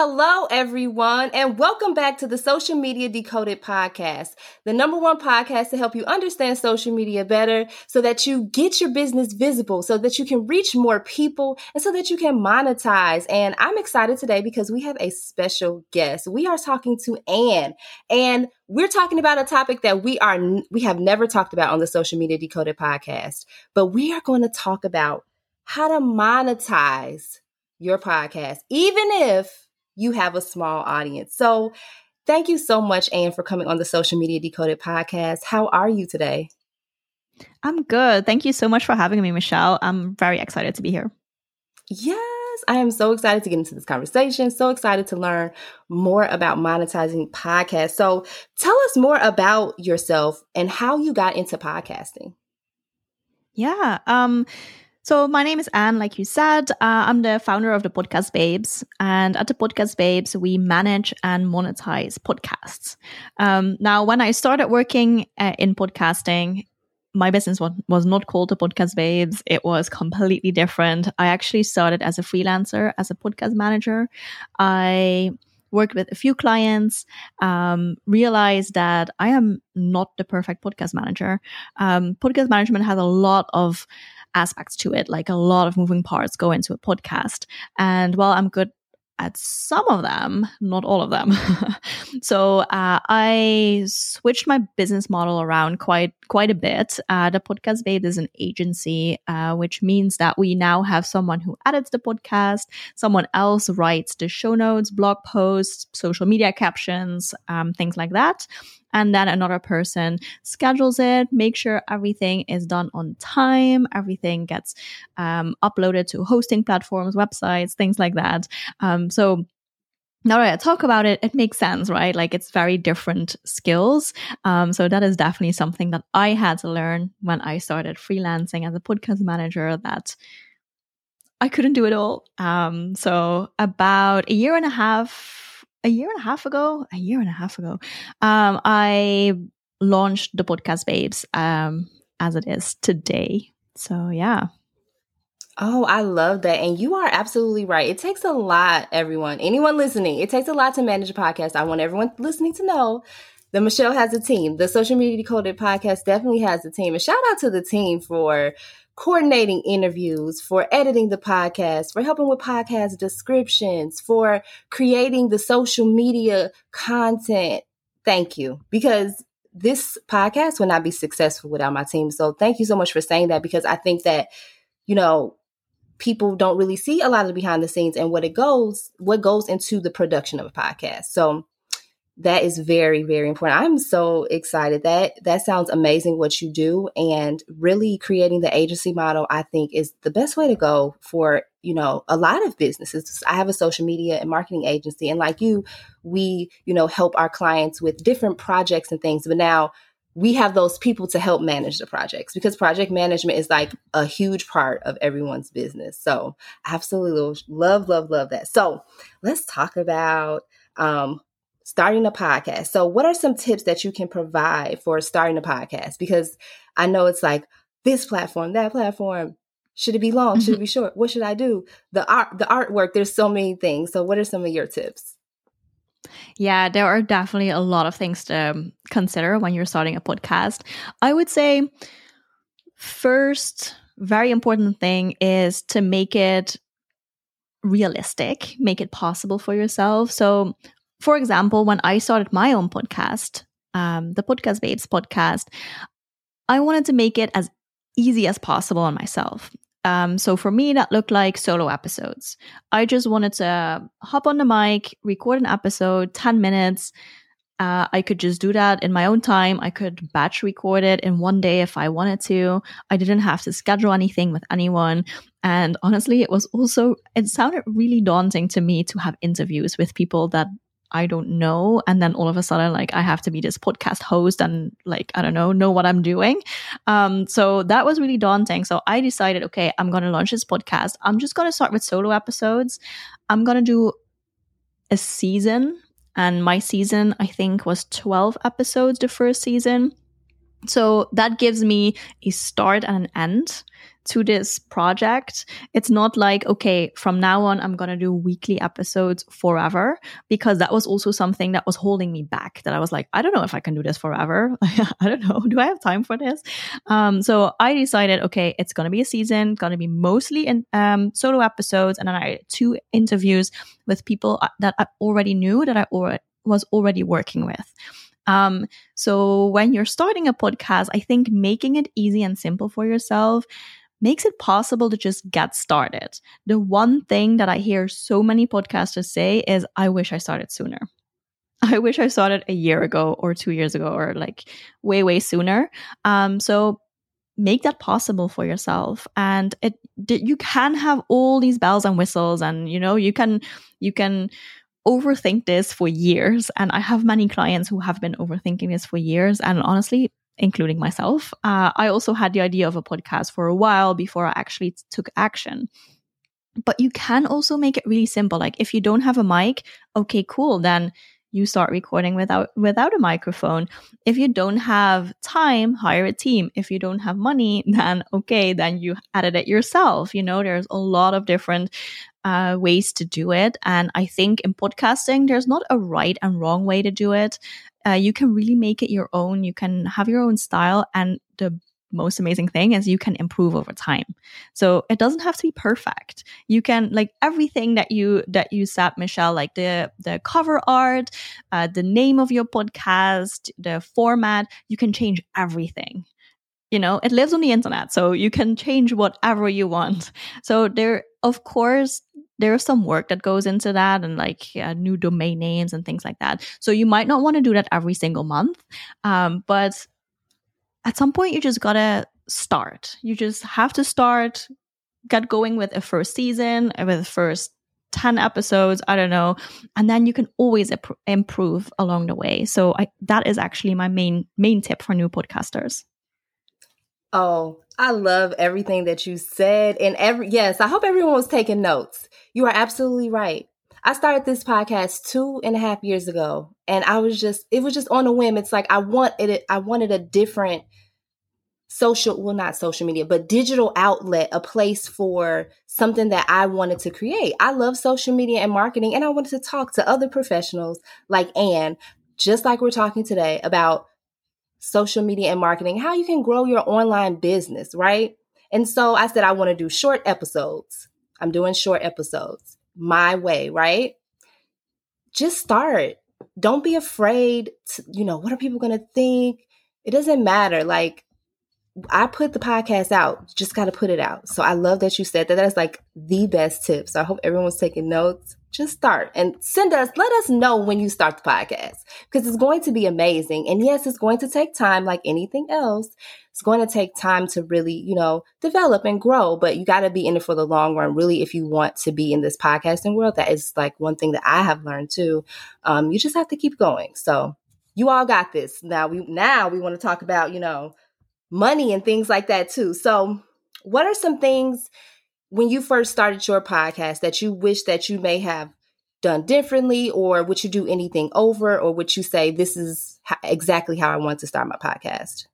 Hello, everyone, and welcome back to the Social Media Decoded podcast, the number one podcast to help you understand social media better so that you get your business visible, so that you can reach more people, and so that you can monetize. And I'm excited today because we have a special guest. We are talking to Anne, and we're talking about a topic that we are we have never talked about on the Social Media Decoded podcast, but we are going to talk about how to monetize your podcast, even if you have a small audience. So, thank you so much, Anne, for coming on the Social Media Decoded podcast. How are you today? I'm good. Thank you so much for having me, Michelle. I'm very excited to be here. Yes, I am so excited to get into this conversation. So excited to learn more about monetizing podcasts. So, tell us more about yourself and how you got into podcasting. Yeah. Um so, my name is Anne, like you said. Uh, I'm the founder of the Podcast Babes. And at the Podcast Babes, we manage and monetize podcasts. Um, now, when I started working uh, in podcasting, my business was, not called the Podcast Babes. It was completely different. I actually started as a freelancer, as a podcast manager. I worked with a few clients, um, realized that I am not the perfect podcast manager. Um, podcast management has a lot of aspects to it. Like a lot of moving parts go into a podcast. And while I'm good at some of them, not all of them. so uh, I switched my business model around quite quite a bit. Uh, the Podcast Babe is an agency, uh, which means that we now have someone who edits the podcast, someone else writes the show notes, blog posts, social media captions, um, things like that and then another person schedules it make sure everything is done on time everything gets um, uploaded to hosting platforms websites things like that um, so now that I talk about it, it makes sense, right? Like it's very different skills. Um, so that is definitely something that I had to learn when I started freelancing as a podcast manager that I couldn't do it all. Um, so about a year and a half a year and a half ago, a year and a half ago, um, I launched the podcast Babes um, as it is today. So, yeah. Oh, I love that. And you are absolutely right. It takes a lot, everyone, anyone listening, it takes a lot to manage a podcast. I want everyone listening to know that Michelle has a team. The Social Media Decoded podcast definitely has a team. And shout out to the team for coordinating interviews, for editing the podcast, for helping with podcast descriptions, for creating the social media content. Thank you. Because this podcast would not be successful without my team. So thank you so much for saying that because I think that, you know, people don't really see a lot of the behind the scenes and what it goes, what goes into the production of a podcast. So that is very very important. I'm so excited. That that sounds amazing what you do and really creating the agency model i think is the best way to go for you know a lot of businesses. I have a social media and marketing agency and like you we you know help our clients with different projects and things but now we have those people to help manage the projects because project management is like a huge part of everyone's business. So absolutely love love love that. So let's talk about um, starting a podcast. So, what are some tips that you can provide for starting a podcast? Because I know it's like this platform, that platform. Should it be long? Should it be short? What should I do? The art, the artwork. There's so many things. So, what are some of your tips? Yeah, there are definitely a lot of things to um, consider when you're starting a podcast. I would say, first, very important thing is to make it realistic, make it possible for yourself. So, for example, when I started my own podcast, um, the Podcast Babes podcast, I wanted to make it as easy as possible on myself. Um, so for me, that looked like solo episodes. I just wanted to hop on the mic, record an episode, 10 minutes. Uh, I could just do that in my own time. I could batch record it in one day if I wanted to. I didn't have to schedule anything with anyone. And honestly, it was also, it sounded really daunting to me to have interviews with people that I don't know. And then all of a sudden, like I have to be this podcast host and like, I don't know, know what I'm doing. Um, so that was really daunting. So I decided, okay, I'm going to launch this podcast. I'm just going to start with solo episodes. I'm going to do a season. And my season, I think, was 12 episodes the first season. So that gives me a start and an end to this project. It's not like, okay, from now on, I'm going to do weekly episodes forever, because that was also something that was holding me back. That I was like, I don't know if I can do this forever. I don't know. Do I have time for this? Um, so I decided, okay, it's going to be a season, going to be mostly in um, solo episodes. And then I two interviews with people uh, that I already knew that I already was already working with. Um, so when you're starting a podcast, I think making it easy and simple for yourself makes it possible to just get started. The one thing that I hear so many podcasters say is, I wish I started sooner. I wish I started a year ago or two years ago or like way, way sooner. Um, so make that possible for yourself and it you can have all these bells and whistles and you know you can you can overthink this for years and i have many clients who have been overthinking this for years and honestly including myself. Uh, I also had the idea of a podcast for a while before I actually took action. But you can also make it really simple. Like if you don't have a mic, okay, cool. Then you start recording without without a microphone. If you don't have time, hire a team. If you don't have money, then okay, then you edit it yourself. You know, there's a lot of different uh, ways to do it. And I think in podcasting, there's not a right and wrong way to do it uh, you can really make it your own. You can have your own style. And the most amazing thing is you can improve over time. So it doesn't have to be perfect. You can like everything that you that you said, Michelle, like the the cover art, uh, the name of your podcast, the format. You can change everything. You know, it lives on the internet, so you can change whatever you want. So there, of course, there's some work that goes into that and like uh, new domain names and things like that. So you might not want to do that every single month. Um, but at some point, you just gotta start. You just have to start, get going with a first season, uh, with first 10 episodes i don't know and then you can always imp- improve along the way so I, that is actually my main main tip for new podcasters oh i love everything that you said and every yes i hope everyone was taking notes you are absolutely right. I started this podcast two and a half years ago, and I was just it was just on a whim. It's like I wanted it. I wanted a different social, well, not social media, but digital outlet, a place for something that I wanted to create. I love social media and marketing, and I wanted to talk to other professionals like Anne, just like we're talking today about social media and marketing, how you can grow your online business, right? And so I said I want to do short episodes I'm doing short episodes my way, right? Just start. Don't be afraid to, you know, what are people going to think? It doesn't matter. Like, I put the podcast out, just got to put it out. So I love that you said that. That's like the best tip. So I hope everyone's taking notes. Just start and send us, let us know when you start the podcast because it's going to be amazing. And yes, it's going to take time like anything else it's going to take time to really, you know, develop and grow, but you got to be in it for the long run. Really, if you want to be in this podcasting world, that is like one thing that I have learned too. Um, you just have to keep going. So you all got this. Now we now we want to talk about, you know, money and things like that too. So what are some things when you first started your podcast that you wish that you may have done differently or would you do anything over or would you say this is exactly how I want to start my podcast?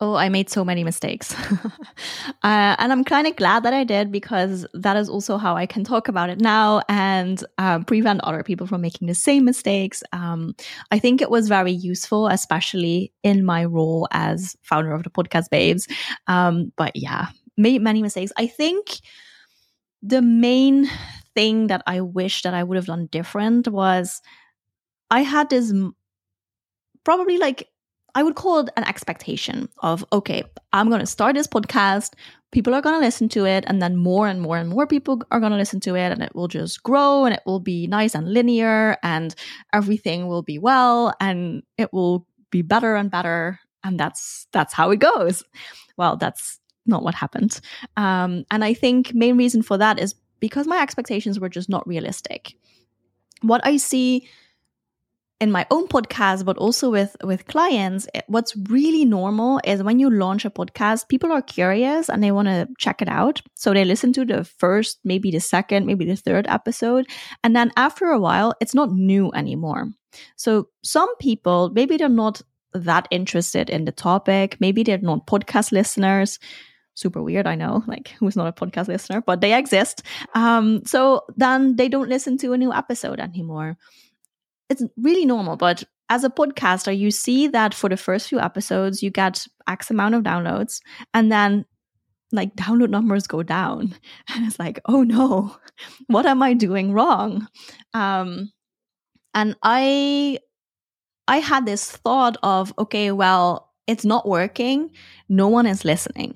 Oh, I made so many mistakes. uh, and I'm kind of glad that I did because that is also how I can talk about it now and um, prevent other people from making the same mistakes. Um, I think it was very useful, especially in my role as founder of the podcast Babes. Um, but yeah, made many mistakes. I think the main thing that I wish that I would have done different was I had this probably like I would call it an expectation of, okay, I'm going to start this podcast. People are going to listen to it. And then more and more and more people are going to listen to it. And it will just grow and it will be nice and linear and everything will be well and it will be better and better. And that's, that's how it goes. Well, that's not what happened. Um, and I think main reason for that is because my expectations were just not realistic. what I see in my own podcast but also with with clients what's really normal is when you launch a podcast people are curious and they want to check it out. So they listen to the first maybe the second maybe the third episode. And then after a while it's not new anymore. So some people maybe they're not that interested in the topic. Maybe they're not podcast listeners. Super weird i know like who's not a podcast listener? But they exist. Um so then they don't listen to a new episode anymore it's really normal. But as a podcaster, you see that for the first few episodes, you get X amount of downloads, and then like download numbers go down, and it's like, oh no, what am I doing wrong? Um, and I, I had this thought of, okay, well, it's not working. No one is listening.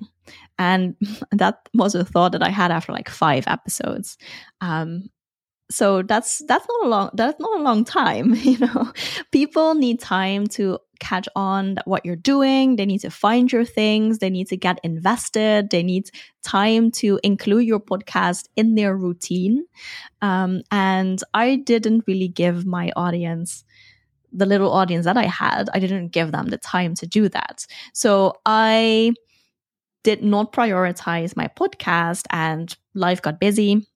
And that was a thought that I had after like five episodes. Um, so that's that's not a long that's not a long time you know. People need time to catch on what you're doing. They need to find your things. They need to get invested. They need time to include your podcast in their routine. Um, and i didn't really give my audience the little audience that i had. I didn't give them the time to do that. So i did not prioritize my podcast and life got busy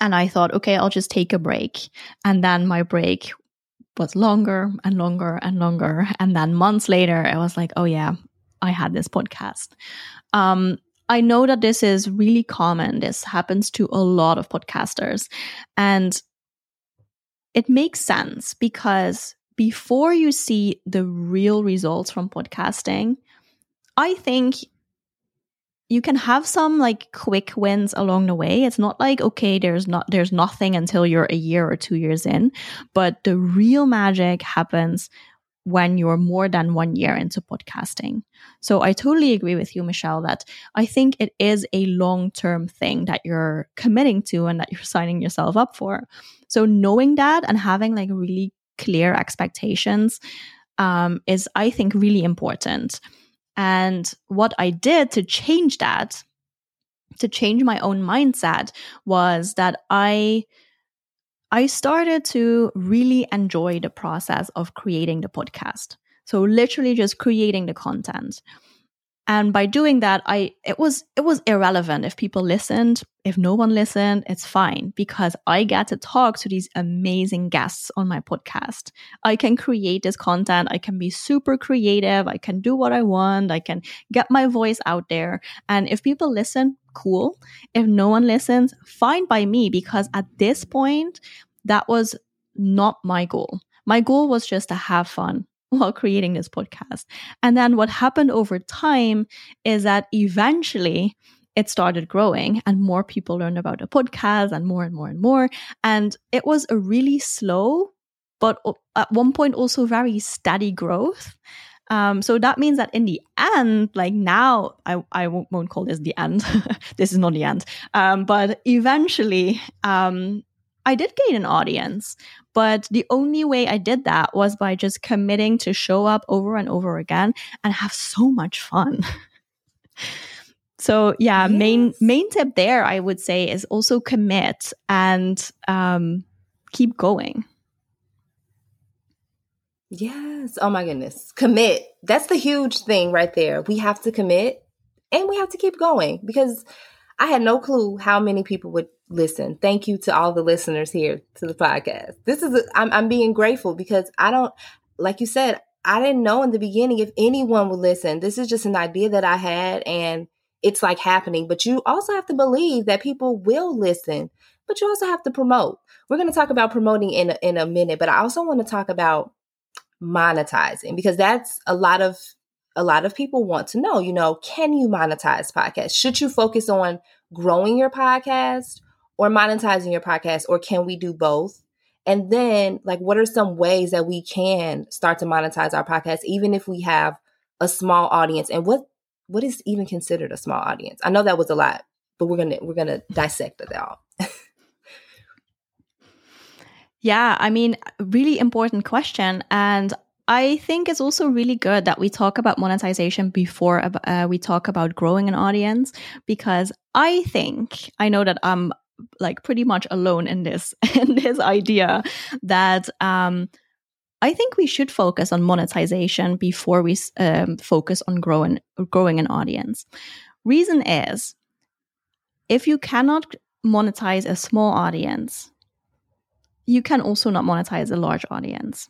and I thought, okay, I'll just take a break. And then my break was longer and longer and longer. And then months later, I was like, oh, yeah, I had this podcast. Um, I know that this is really common. This happens to a lot of podcasters. And it makes sense because before you see the real results from podcasting, I think you can have some like quick wins along the way. It's not like okay, there's not there's nothing until you're a year or 2 years in, but the real magic happens when you're more than 1 year into podcasting. So I totally agree with you Michelle that I think it is a long-term thing that you're committing to and that you're signing yourself up for. So knowing that and having like really clear expectations um, is I think really important. And what I did to change that, to change my own mindset, was that I I started to really enjoy the process of creating the podcast. So literally just creating the content and by doing that i it was it was irrelevant. If people listened if no one listened it's fine because i get to talk to these amazing guests on my podcast. I can create this content. I can be super creative. I can do what i want. I can get my voice out there. And if people listen cool. If no one listens fine by me because at this point that was not my goal. My goal was just to have fun while creating this podcast. And then what happened over time is that eventually it started growing and more people learned about the podcast and more and more and more. And it was a really slow, but at one point also very steady growth. Um, so that means that in the end, like now, I, I won't, won't call this the end. this is not the end. Um, but eventually, um, I did gain an audience, but the only way I did that was by just committing to show up over and over again and have so much fun. so yeah, yes. main main tip there I would say is also commit and um, keep going. Yes. Oh my goodness. Commit. That's the huge thing right there. We have to commit and we have to keep going because I had no clue how many people would listen. Thank you to all the listeners here to the podcast. This is, i am I'm being grateful because I don't, like you said, I didn't know in the beginning if anyone would listen. This is just an idea that I had and it's like happening. But you also have to believe that people will listen, but you also have to promote. We're going to talk about promoting in a, in a minute, but I also want to talk about monetizing because that's a lot of a lot of people want to know, you know, can you monetize podcasts? Should you focus on growing your podcast or monetizing your podcast, or can we do both? And then, like, what are some ways that we can start to monetize our podcast, even if we have a small audience? And what what is even considered a small audience? I know that was a lot, but we're gonna we're gonna dissect it all. yeah, I mean, really important question, and I think it's also really good that we talk about monetization before uh, we talk about growing an audience because I think I know that I'm like pretty much alone in this in this idea that um I think we should focus on monetization before we um, focus on growing growing an audience. Reason is, if you cannot monetize a small audience, you can also not monetize a large audience.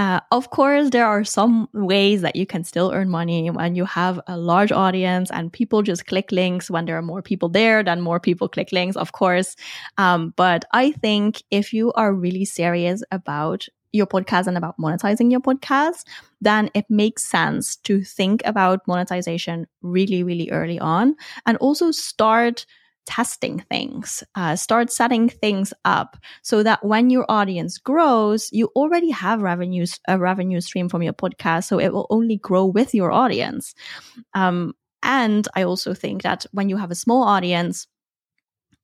Uh, of course, there are some ways that you can still earn money when you have a large audience and people just click links when there are more people there, then more people click links, of course. Um, but I think if you are really serious about your podcast and about monetizing your podcast, then it makes sense to think about monetization really, really early on and also start testing things, uh, start setting things up so that when your audience grows, you already have revenues, a revenue stream from your podcast. So it will only grow with your audience. Um, and I also think that when you have a small audience,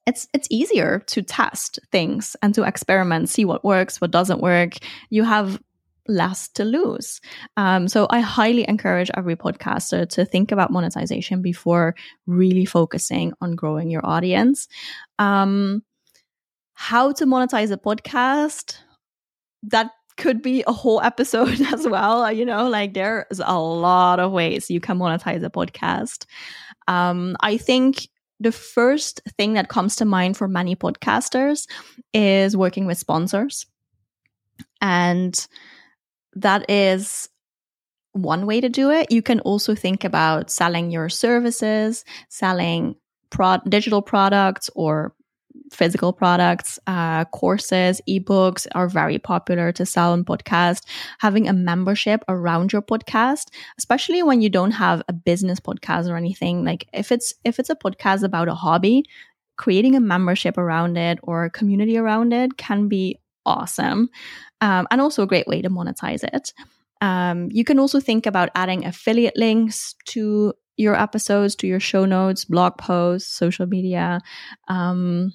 it's it's easier to test things and to experiment, see what works, what doesn't work. You have less to lose. Um, so I highly encourage every podcaster to think about monetization before really focusing on growing your audience. Um, how to monetize a podcast? That could be a whole episode as well. You know, like there's a lot of ways you can monetize a podcast. Um, I think the first thing that comes to mind for many podcasters is working with sponsors. And that is one way to do it. You can also think about selling your services, selling pro- digital products or physical products, uh, courses, ebooks are very popular to sell on podcast. Having a membership around your podcast, especially when you don't have a business podcast or anything, like if it's if it's a podcast about a hobby, creating a membership around it or a community around it can be awesome um, and also a great way to monetize it. Um, you can also think about adding affiliate links to your episodes, to your show notes, blog posts, social media. Um,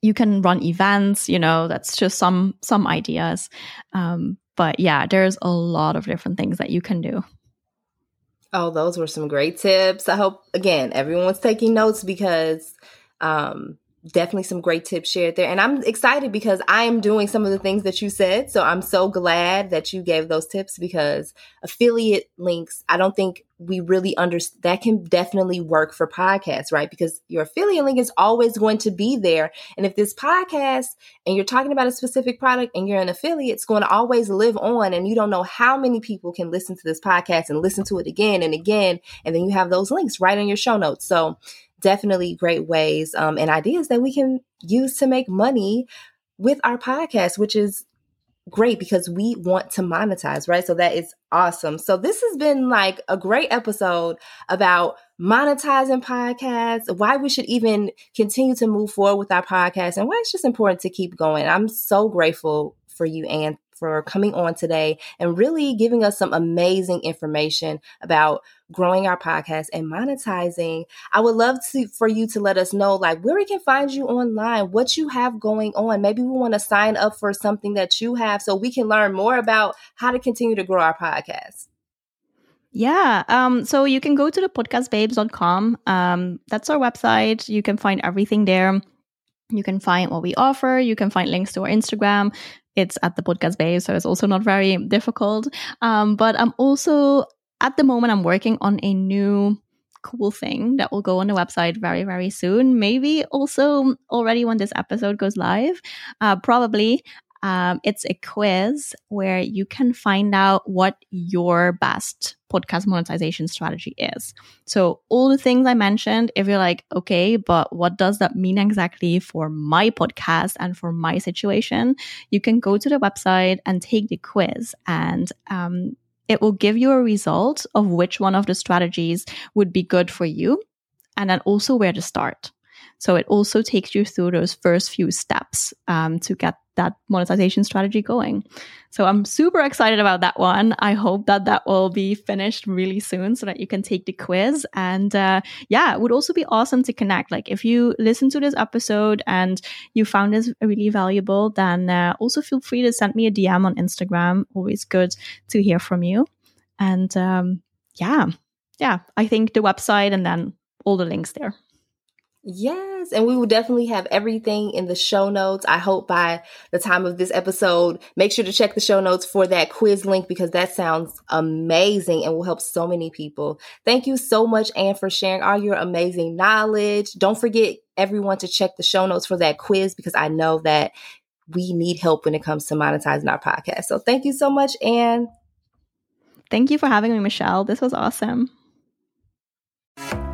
you can run events. You know, that's just some some ideas. Um, but yeah, there's a lot of different things that you can do. Oh, those were some great tips. I hope again everyone's taking notes because um, definitely some great tips shared there. And I'm excited because I am doing some of the things that you said. So I'm so glad that you gave those tips because affiliate links, I don't think we really understand that can definitely work for podcasts, right? Because your affiliate link is always going to be there. And if this podcast and you're talking about a specific product and you're an affiliate, it's going to always live on. And you don't know how many people can listen to this podcast and listen to it again and again. And then you have those links right in your show notes. So definitely great ways um, and ideas that we can use to make money with our podcast, which is great because we want to monetize, right? So that is awesome. So this has been like a great episode about monetizing podcasts, why we should even continue to move forward with our podcast, and why it's just important to keep going. I'm so grateful for you, Anne, for coming on today and really giving us some amazing information about growing our podcast and monetizing. I would love to for you to let us know like where we can find you online, what you have going on. Maybe we want to sign up for something that you have so we can learn more about how to continue to grow our podcast. Yeah. Um, so you can go to the podcastbabes.com. Um, that's our website. You can find everything there. You can find what we offer. You can find links to our Instagram it's at the podcast babes, so it's also not very difficult. Um, but I'm also at the moment I'm working on a new cool thing that will go on the website very very soon. Maybe also already when this episode goes live, uh, probably. Um, it's a quiz where you can find out what your best podcast monetization strategy is. So, all the things I mentioned, if you're like, okay, but what does that mean exactly for my podcast and for my situation? You can go to the website and take the quiz, and um, it will give you a result of which one of the strategies would be good for you, and then also where to start. So it also takes you through those first few steps um, to get that monetization strategy going. So I'm super excited about that one. I hope that that will be finished really soon so that you can take the quiz. And uh, yeah, it would also be awesome to connect. Like if you listen to this episode and you found this really valuable, then uh, also feel free to send me a DM on Instagram. Always good to hear from you. And um, yeah, yeah, I think the website and then all the links there. Yes, and we will definitely have everything in the show notes. I hope by the time of this episode, make sure to check the show notes for that quiz link because that sounds amazing and will help so many people. Thank you so much, Anne, for sharing all your amazing knowledge. Don't forget everyone to check the show notes for that quiz because I know that we need help when it comes to monetizing our podcast. So thank you so much, Anne. Thank you for having me, Michelle. This was awesome.